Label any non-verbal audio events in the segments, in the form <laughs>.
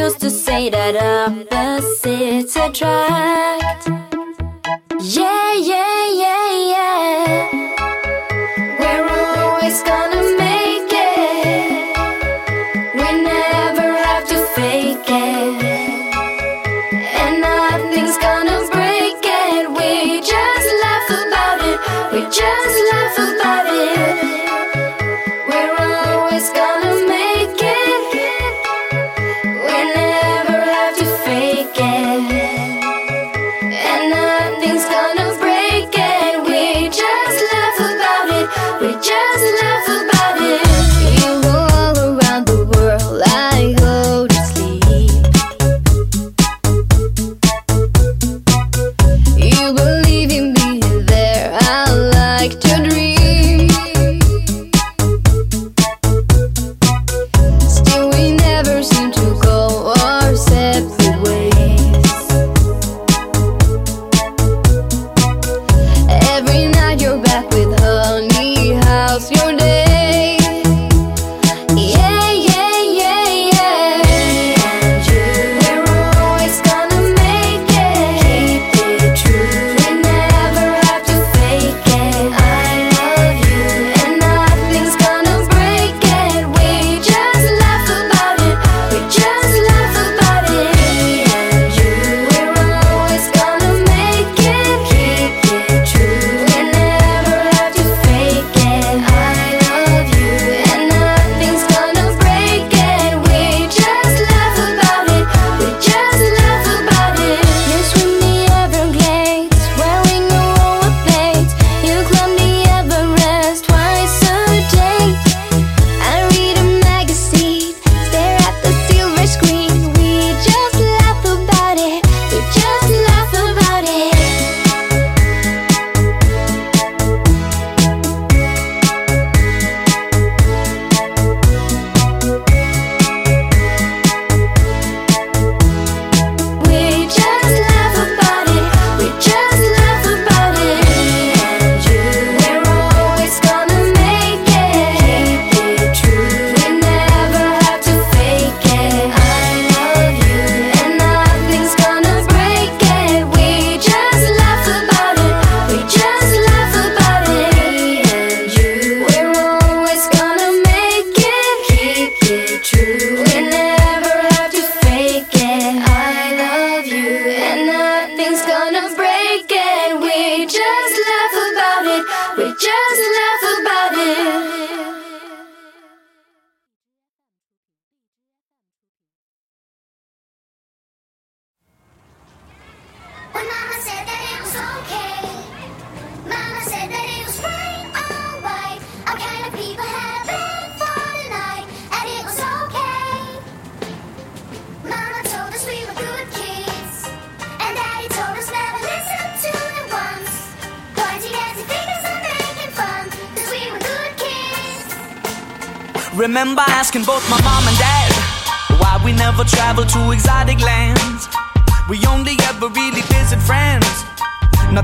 used to say that opposites attract. around it.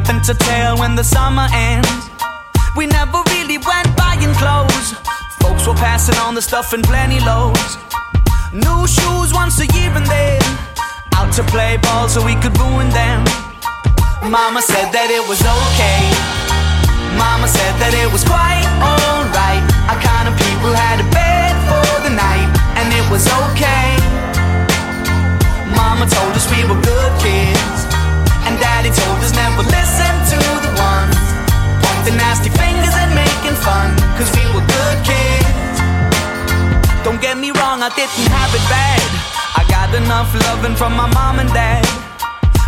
nothing to tell when the summer ends. We never really went buying clothes. Folks were passing on the stuff in plenty loads. New shoes once a year and then out to play ball so we could ruin them. Mama said that it was okay. Mama said that it was quite alright. Our kind of people had a bed for the night, and it was okay. Mama told us we were good kids and Daddy told us never listen to the ones pointing nasty fingers and making fun, cause we were good kids. Don't get me wrong, I didn't have it bad. I got enough loving from my mom and dad.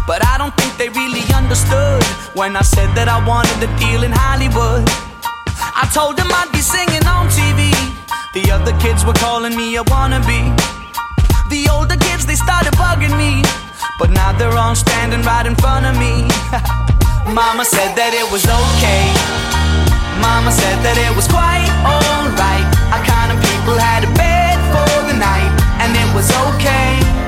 But I don't think they really understood when I said that I wanted a deal in Hollywood. I told them I'd be singing on TV. The other kids were calling me a wannabe. The older kids, they started bugging me. But now they're all standing right in front of me. <laughs> Mama said that it was okay. Mama said that it was quite alright. Our kind of people had a bed for the night, and it was okay.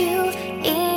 you in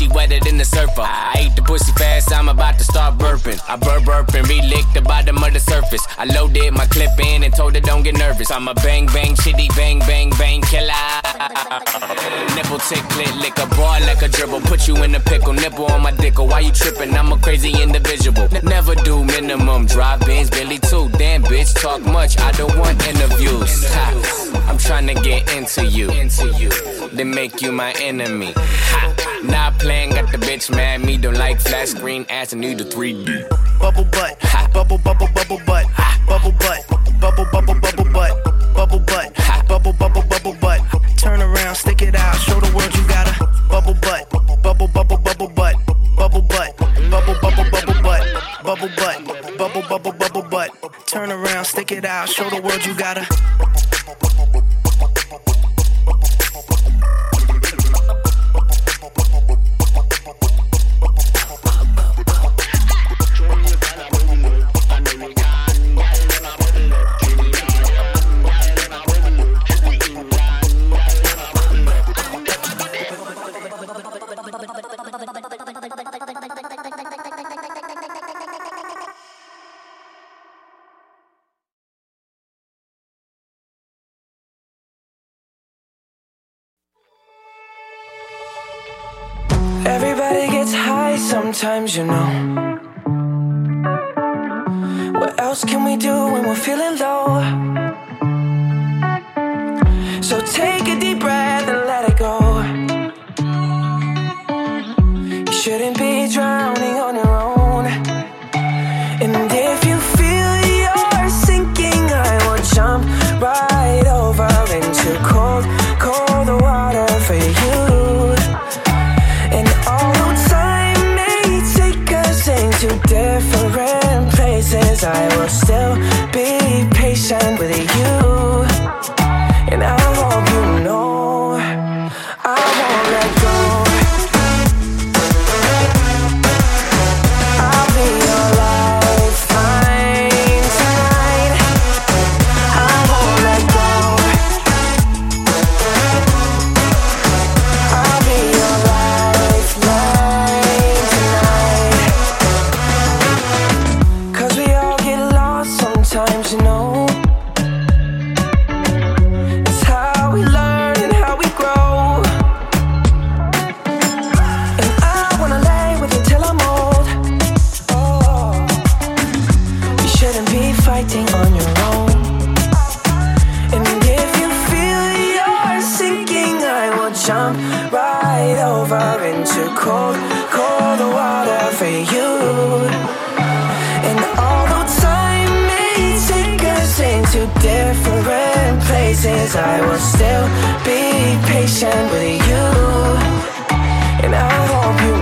she wetter than the surfer. I ate the pussy fast, I'm about to start burping. I burp burp and re-lick the bottom of the surface. I loaded my clip in and told her don't get nervous. I'm a bang bang shitty bang bang bang killer. Nipple tick click lick a ball like a dribble. Put you in a pickle, nipple on my dick. Why you tripping? I'm a crazy individual. N- never do minimum. Drive Benz, Billy too. Damn bitch, talk much. I don't want interviews. Ha. I'm trying to get into you. Into you. Then make you my enemy. Ha. Not playing, got the bitch mad. Me don't like flat screen ass and need a 3D. bubble butt, bubble bubble bubble butt, bubble butt, bubble bubble bubble butt, bubble butt, bubble bubble bubble butt. Turn around, stick it out, show the world you got a bubble butt, bubble bubble bubble butt, bubble butt, bubble bubble bubble butt, bubble butt, bubble bubble bubble butt. Turn around, stick it out, show the world you got a sometimes, you know. What else can we do when we're feeling low? So take a deep breath and let it go. You shouldn't be drowning on your own. And if you feel you're sinking, I will jump right over into cold to different places. I will still be patient with you. And I hope you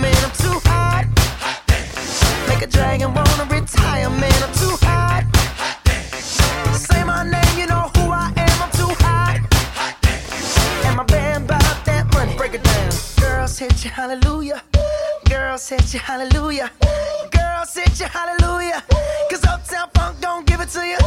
man, I'm too hot. hot damn. Make a dragon wanna retire, man, I'm too hot. hot damn. Say my name, you know who I am, I'm too hot. hot and my band bought that money, break it down. Girls hit you, hallelujah. Girls hit you, hallelujah. Girls hit you, hallelujah. Cause Uptown Funk don't give it to you.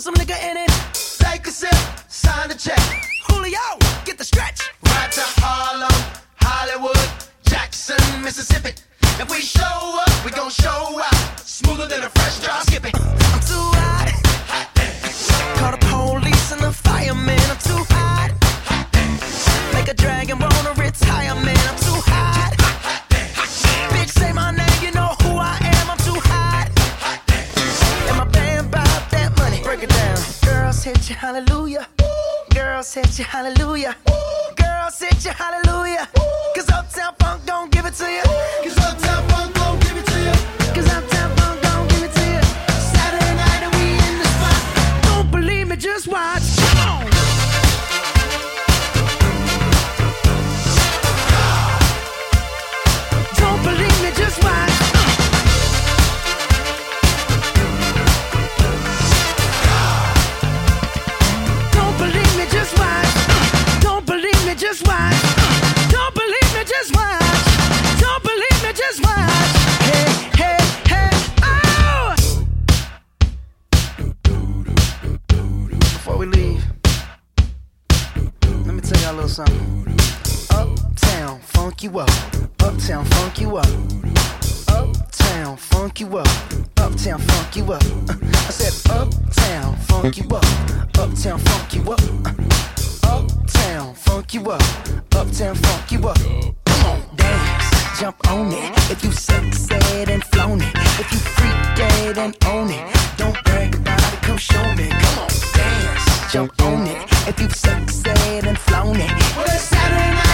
put some nigga in it. Take a sip, sign the check. Julio, get the stretch. Right to Harlem, Hollywood, Jackson, Mississippi. If we show up, we gon' show out. Smoother than a fresh drop. Skippy. I'm too hot. Your hallelujah. Girl, sit your hallelujah. Cause Uptown Funk don't give it to you. Uptown, funk you up. Uh, I said, Uptown, funk you up. Uptown, funk you up. Uh, Uptown, funk you up. Uptown, funk you up. Come on, dance, jump on it. If you sexed and flown it. If you freak dead and own it. Don't brag about it, come show me. Come on, dance, jump on it. If you've sexed and flown it. Well, it's Saturday night